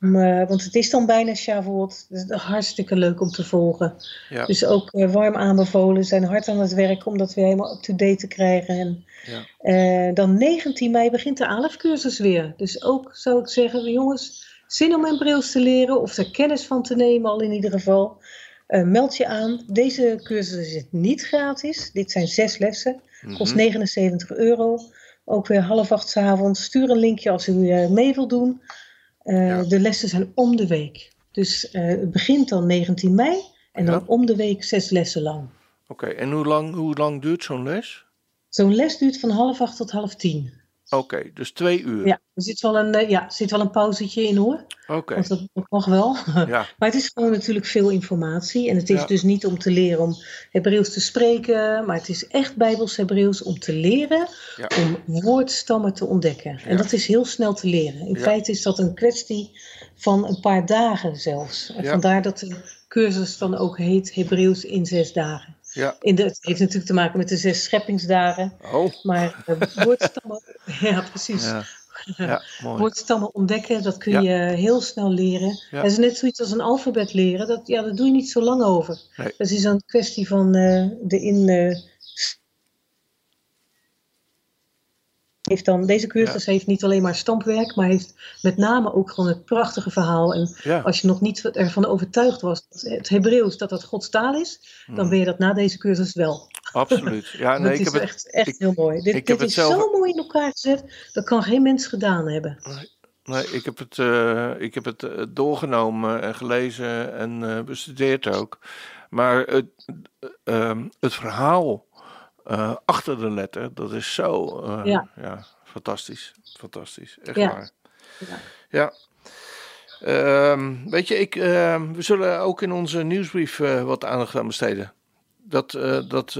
Om, eh, want het is dan bijna Shavuot. Dus hartstikke leuk om te volgen. ja, Dus ook eh, warm aanbevolen, zijn hard aan het werk om dat weer helemaal up-to-date te krijgen. En, ja. eh, dan 19 mei begint de ALEF-cursus weer. Dus ook zou ik zeggen, jongens, zin om Hebreeuws te leren of er kennis van te nemen al in ieder geval. Meld je aan. Deze cursus is niet gratis. Dit zijn zes lessen. Kost Mhm. 79 euro. Ook weer half acht 's avonds. Stuur een linkje als u eh, mee wilt doen. Eh, Ja. De lessen zijn om de week. Dus eh, het begint dan 19 mei. En dan om de week zes lessen lang. Oké, en hoe lang, hoe lang duurt zo'n les? Zo'n les duurt van half acht tot half tien. Oké, dus twee uur. Ja, er zit wel een, eh, ja, zit wel een pauzetje in hoor. Oké, Want dat, mag wel. ja, Maar het is gewoon natuurlijk veel informatie. En het is Ja. dus niet om te leren om Hebreeuws te spreken. Maar het is echt Bijbels Hebreeuws om te leren. Ja. Om woordstammen te ontdekken. En dat is heel snel te leren. In feite is dat een kwestie van een paar dagen zelfs. En vandaar dat de cursus dan ook heet Hebreeuws in zes dagen. Ja. In de, het heeft natuurlijk te maken met de zes scheppingsdagen. Oh, Maar eh, woordstammen, ja precies. ja. Woordstammen ontdekken, dat kun je heel snel leren. Dat is net zoiets als een alfabet leren. Dat, ja, dat doe je niet zo lang over. Nee. Dat is een kwestie van eh, de in. Heeft dan, deze cursus heeft niet alleen maar stampwerk, maar heeft met name ook gewoon het prachtige verhaal. En Ja. als je nog niet ervan overtuigd was dat het Hebreeuws dat dat Gods taal is, dan ben je dat na deze cursus wel. Absoluut. Ja, nee, ik is heb het, echt, echt ik- heel mooi. Dit, dit het is zelf- zo mooi in elkaar gezet, dat kan geen mens gedaan hebben. nee, ik heb het, eh, ik heb het eh, doorgenomen en gelezen en eh, bestudeerd ook. Maar het, eh, ehm, het verhaal eh, achter de letter, dat is zo eh, ja. Ja. fantastisch. Fantastisch, echt Ja. waar. Ja. Ja. Ehm, weet je, ik, ehm, we zullen ook in onze nieuwsbrief eh, wat aandacht aan besteden. Dat, dat,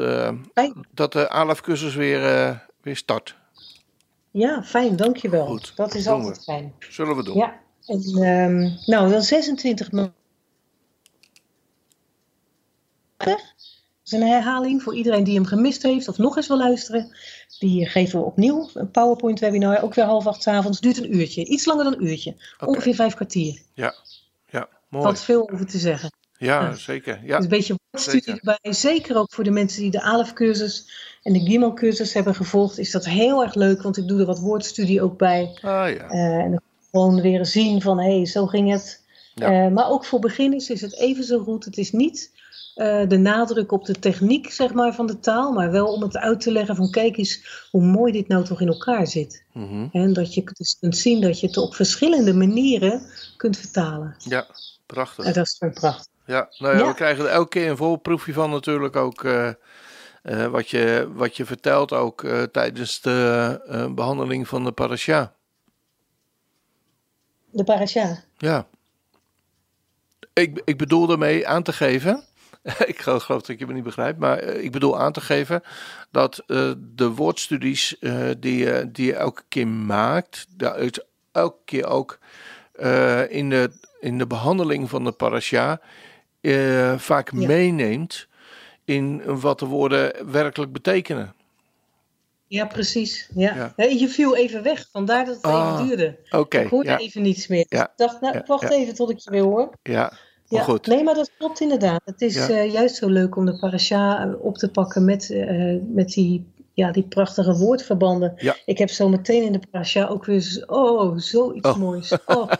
dat de ALAF-cursus weer, weer start. Ja, fijn, dankjewel. Goed, dat is altijd we. fijn. Zullen we doen. Ja, en ehm, nou, dan 26 maart. Is een herhaling voor iedereen die hem gemist heeft of nog eens wil luisteren. Die geven we opnieuw een PowerPoint-webinar, ook weer half acht 's avonds. Duurt een uurtje, iets langer dan een uurtje. Ongeveer vijf kwartier. Ja, ja mooi. Valt veel over te zeggen. Ja, Ja. zeker. Dus Ja, een beetje woordstudie zeker. erbij. Zeker ook voor de mensen die de ALEF-cursus en de GIMEL-cursus hebben gevolgd. Is dat heel erg leuk, want ik doe er wat woordstudie ook bij. ah ja. Eh, en dan gewoon weer zien van, hé, hey, zo ging het. Ja. Eh, maar ook voor beginners is het even zo goed. Het is niet eh, de nadruk op de techniek zeg maar, van de taal, maar wel om het uit te leggen van, kijk eens hoe mooi dit nou toch in elkaar zit. Mhm. En dat je dus kunt zien dat je het op verschillende manieren kunt vertalen. ja prachtig. En dat is gewoon prachtig. Ja, nou ja, Ja. we krijgen er elke keer een voorproefje van natuurlijk ook. eh, wat, je, wat je vertelt ook tijdens de eh, behandeling van de parasha. De parasha. Ja. Ik, ik bedoel daarmee aan te geven. ik geloof geloof dat je me niet begrijpt. Maar eh, ik bedoel aan te geven dat eh, de woordstudies eh, die, je- die je elke keer maakt. Daaruit elke keer ook in, de, in de behandeling van de parasha. vaak Ja. meeneemt in wat de woorden werkelijk betekenen. Ja, precies. Ja. Je viel even weg, vandaar dat het Ah, even duurde. Oké, ik hoorde ja, even niets meer. Dus ik dacht, nou, wacht even tot ik je weer hoor. ja. Maar Ja, goed. nee, maar dat klopt inderdaad. Het is Ja. eh, juist zo leuk om de parasha eh, op te pakken met, eh, met die, ja, die prachtige woordverbanden. Ja. Ik heb zo meteen in de parasha ook weer zo, oh, zoiets Oh. moois. Oh,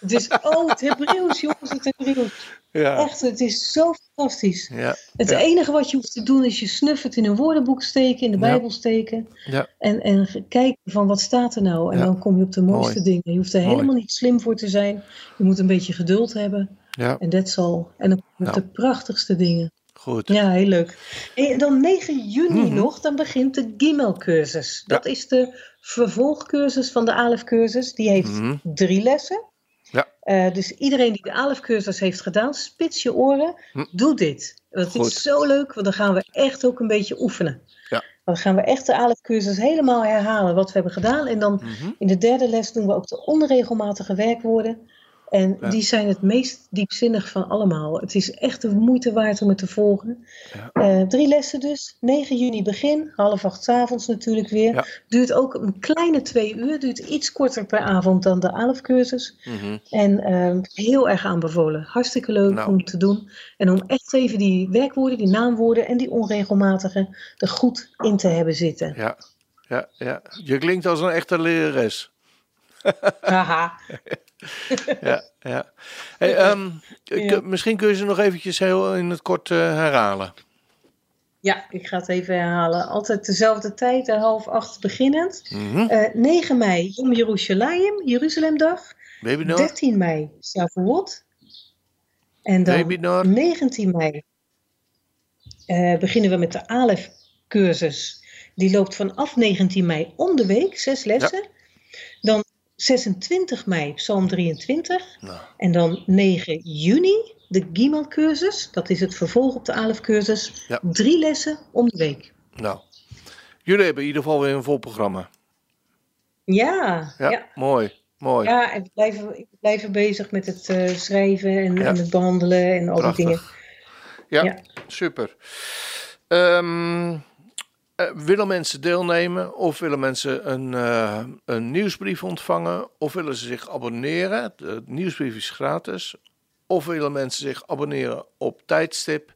het is, oh, het Hebreeuws, jongens, het Hebreeuws. Ja, Echt, het is zo fantastisch. ja, Het Ja. enige wat je hoeft te doen is je snuff het in een woordenboek steken, in de. Bijbel steken. Ja. En, en kijken van wat staat er nou. En dan kom je op de mooiste Mooi. dingen. Je hoeft er Mooi. helemaal niet slim voor te zijn. Je moet een beetje geduld hebben. ja, En dat zal. En dan kom je op Nou. de prachtigste dingen. Goed. Ja, heel leuk. En dan 9 juni Mhm. nog, dan begint de Gimel-cursus. Dat is de vervolgcursus van de Alef-cursus. Die heeft Mhm. drie lessen. Ja. Eh, dus iedereen die de Alef-cursus heeft gedaan, spits je oren, Hm. doe dit. Dat is zo leuk, want dan gaan we echt ook een beetje oefenen. Ja. Dan gaan we echt de Alef-cursus helemaal herhalen wat we hebben gedaan. En dan Mhm. in de derde les doen we ook de onregelmatige werkwoorden. En Ja. die zijn het meest diepzinnig van allemaal. Het is echt de moeite waard om het te volgen. Ja. Eh, drie lessen dus. 9 juni begin, half acht 's avonds natuurlijk weer. Ja. Duurt ook een kleine twee uur. Duurt iets korter per avond dan de ALF-cursus. Mhm. En eh, heel erg aanbevolen. Hartstikke leuk Nou. om te doen. En om echt even die werkwoorden, die naamwoorden en die onregelmatige er goed in te hebben zitten. Ja, ja, ja. Je klinkt als een echte lerares. Haha. Ja, ja. Hey, ehm, Ja. Misschien kun je ze nog eventjes heel in het kort eh, herhalen. Ja, ik ga het even herhalen. Altijd dezelfde tijd, eh, half acht beginnend. Eh 9 mei, Yom Yerushalayim, Jeruzalemdag. Webinar, 13 mei, Shavuot. En dan webinar. 19 mei eh, beginnen we met de ALEF-cursus. Die loopt vanaf 19 mei om de week, zes lessen. 26 mei, Psalm 23. Nou, En dan 9 juni, de Gimel-cursus. Dat is het vervolg op de ALEF-cursus. Ja. Drie lessen om de week. nou. Jullie hebben in ieder geval weer een vol programma. Ja, Ja, ja. mooi. Mooi. Ja, en we blijven, we blijven bezig met het eh, schrijven en, Ja. en het behandelen en al die dingen. Ja, super. Eh, willen mensen deelnemen of willen mensen een, eh, een nieuwsbrief ontvangen of willen ze zich abonneren? De nieuwsbrief is gratis. Of willen mensen zich abonneren op tijdstip?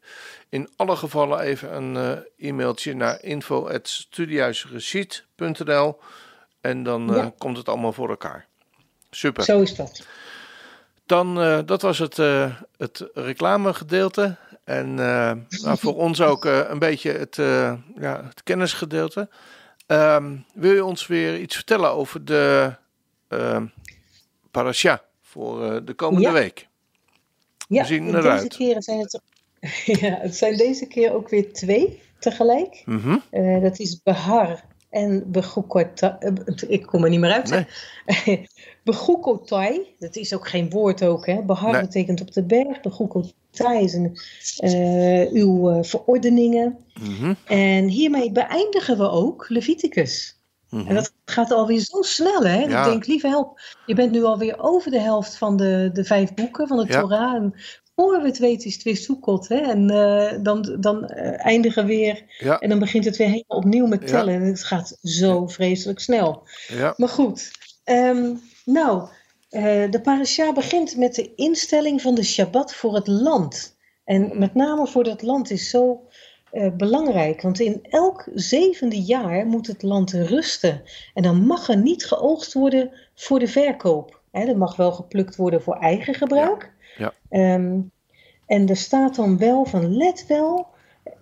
In alle gevallen even een eh, e-mailtje naar info.studiehuisgeschied.nl En dan eh, Ja. komt het allemaal voor elkaar. Super. Zo is dat. Dan, eh, dat was het, eh het reclamegedeelte. En eh, nou, voor ons ook eh, een beetje het, eh, ja, het kennisgedeelte. Ehm, wil je ons weer iets vertellen over de ehm parasha voor de komende Ja. week? Ja, zien en eruit. deze keren zijn het, ja, het zijn deze keer ook weer twee tegelijk. Mhm. Dat is Behar en Begokotai. ik kom er niet meer uit. hè. Begokotai, dat is ook geen woord ook. Hè? Behar Nee. betekent op de berg. Begokotai is een, eh, uw eh, verordeningen. Mhm. En hiermee beëindigen we ook Leviticus. Mhm. En dat gaat alweer zo snel, hè? Ja. Ik denk, lieve help, je bent nu alweer over de helft van de, de vijf boeken van de Ja. Torah. En voor we het weten is het weer Soekot, hè? En eh, dan, dan eh, eindigen we weer Ja, en dan begint het weer helemaal opnieuw met Ja. tellen. En het gaat zo vreselijk snel. ja. Maar goed, ehm, nou, eh, de parasha begint met de instelling van de Shabbat voor het land. En met name voor dat land is zo belangrijk. Want in elk zevende jaar moet het land rusten. En dan mag er niet geoogst worden voor de verkoop. Hè, er mag wel geplukt worden voor eigen gebruik. Ja. Ehm, en er staat dan wel van, let wel,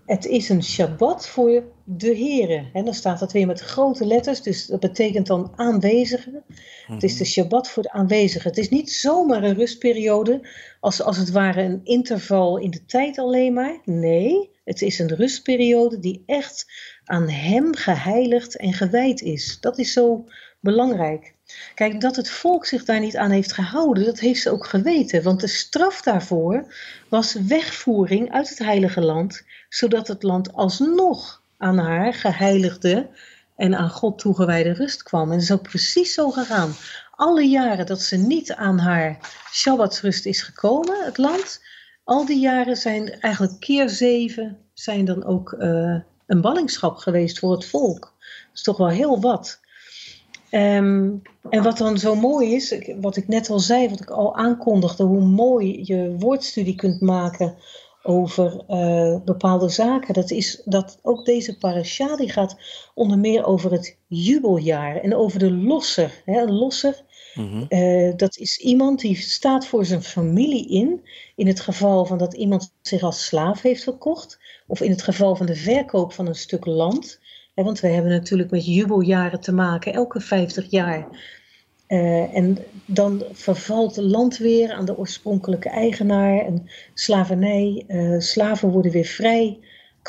het is een Shabbat voor de heren. En dan staat dat weer met grote letters, dus dat betekent dan aanwezigen. Het is de Shabbat voor de aanwezigen. Het is niet zomaar een rustperiode, als, als het ware een interval in de tijd alleen maar. Nee, het is een rustperiode die echt aan hem geheiligd en gewijd is. Dat is zo belangrijk. Kijk, dat het volk zich daar niet aan heeft gehouden, dat heeft ze ook geweten. Want de straf daarvoor was wegvoering uit het heilige land, zodat het land alsnog aan haar geheiligde en aan God toegewijde rust kwam. En dat is ook precies zo gegaan. Alle jaren dat ze niet aan haar Shabbatsrust is gekomen, het land, al die jaren zijn eigenlijk keer zeven zijn dan ook eh, een ballingschap geweest voor het volk. Dat is toch wel heel wat. Ehm, en wat dan zo mooi is, wat ik net al zei, wat ik al aankondigde, hoe mooi je woordstudie kunt maken over eh, bepaalde zaken. Dat is dat ook deze parasha die gaat onder meer over het jubeljaar en over de losser. Hè? Een losser, Mhm. eh, dat is iemand die staat voor zijn familie in. In het geval van dat iemand zich als slaaf heeft verkocht. Of in het geval van de verkoop van een stuk land. Want we hebben natuurlijk met jubeljaren te maken, elke 50 jaar. Eh, en dan vervalt het land weer aan de oorspronkelijke eigenaar. En slavernij, eh, slaven worden weer vrij,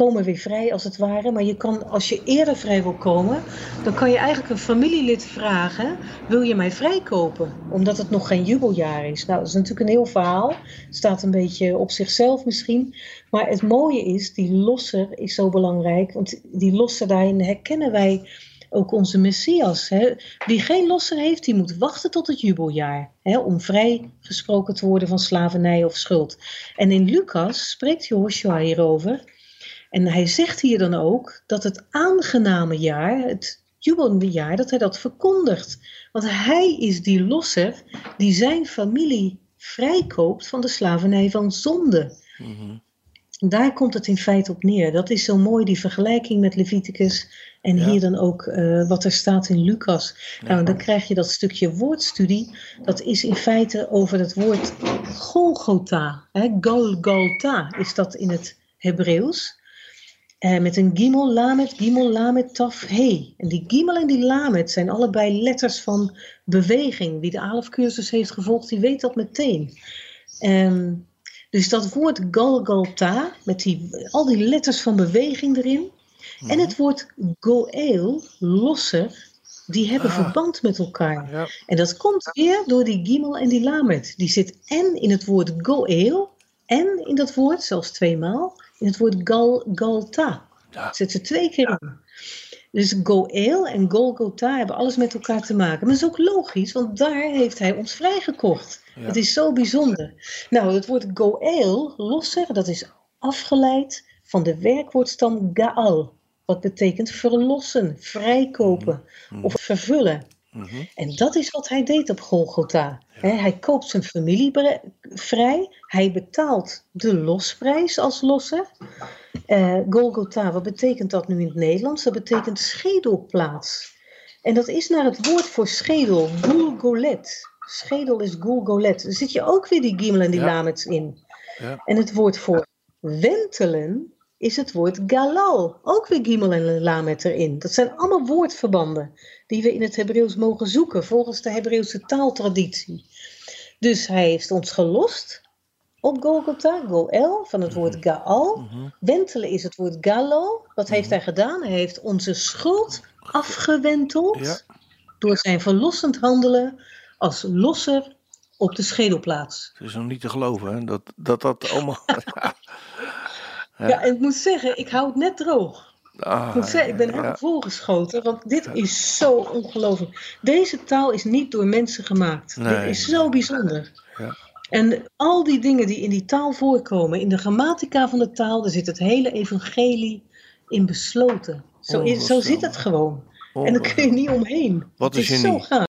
komen weer vrij als het ware. Maar je kan, als je eerder vrij wil komen, dan kan je eigenlijk een familielid vragen: wil je mij vrijkopen? Omdat het nog geen jubeljaar is. Nou, dat is natuurlijk een heel verhaal. Staat een beetje op zichzelf misschien. Maar het mooie is, die losser is zo belangrijk. Want die losser, daarin herkennen wij ook onze Messias. Hè? Wie geen losser heeft, die moet wachten tot het jubeljaar. Hè? Om vrijgesproken te worden van slavernij of schuld. En in Lucas spreekt Joshua hierover. En hij zegt hier dan ook dat het aangename jaar, het jubeljaar, dat hij dat verkondigt. Want hij is die losser die zijn familie vrijkoopt van de slavernij van zonde. Mhm. Daar komt het in feite op neer. Dat is zo mooi, die vergelijking met Leviticus. En Ja. hier dan ook eh, wat er staat in Lucas. Nou, dan krijg je dat stukje woordstudie. Dat is in feite over het woord Golgotha. Hè? Golgotha is dat in het Hebreeuws. Eh, met een gimel, lamet, gimel, lamet, taf, he. En die gimel en die lamet zijn allebei letters van beweging. Wie de Alef-cursus heeft gevolgd, die weet dat meteen. Ehm, dus dat woord Golgotha, met die, al die letters van beweging erin. En het woord Goel, losser, die hebben Ah. verband met elkaar. Ja. En dat komt weer door die gimel en die lamet. Die zit en in het woord Goel en in dat woord, zelfs tweemaal, in het woord Gal, Galta. Ja. Zit er twee keer in. Dus Goel en Golgotha hebben alles met elkaar te maken. Maar dat is ook logisch, want daar heeft hij ons vrijgekocht. Ja. Het is zo bijzonder. Nou, het woord Goel, losser, dat is afgeleid van de werkwoordstam Gaal. Wat betekent verlossen, vrijkopen of vervullen. Mhm. En dat is wat hij deed op Golgotha. Hij koopt zijn familie vrij. Hij betaalt de losprijs als losser. Eh, Golgotha, wat betekent dat nu in het Nederlands? Dat betekent schedelplaats. En dat is naar het woord voor schedel, Gulgolet. Schedel is Gulgolet. Er zit je ook weer die gimel en die Ja. lamets in. Ja. En het woord voor wentelen is het woord galal. Ook weer gimel en lamet erin. Dat zijn allemaal woordverbanden die we in het Hebreeuws mogen zoeken volgens de Hebreeuwse taaltraditie. Dus hij heeft ons gelost op Golgotha, Goel, van het woord Gaal. Wentelen is het woord Galo. Wat heeft hij gedaan? Hij heeft onze schuld afgewenteld Ja. door zijn verlossend handelen als losser op de schedelplaats. Het is nog niet te geloven hè, dat, dat dat allemaal. Ja. En ik moet zeggen, ik hou het net droog. Ah, Ik moet zeggen, ik ben helemaal ja. volgeschoten, want dit is zo ongelooflijk. Deze taal is niet door mensen gemaakt. Nee. Dit is zo bijzonder. Ja. En al die dingen die in die taal voorkomen, in de grammatica van de taal, daar zit het hele evangelie in besloten. Zo, is, zo zit het gewoon. En daar kun je niet omheen. Wat het een is zo gaaf.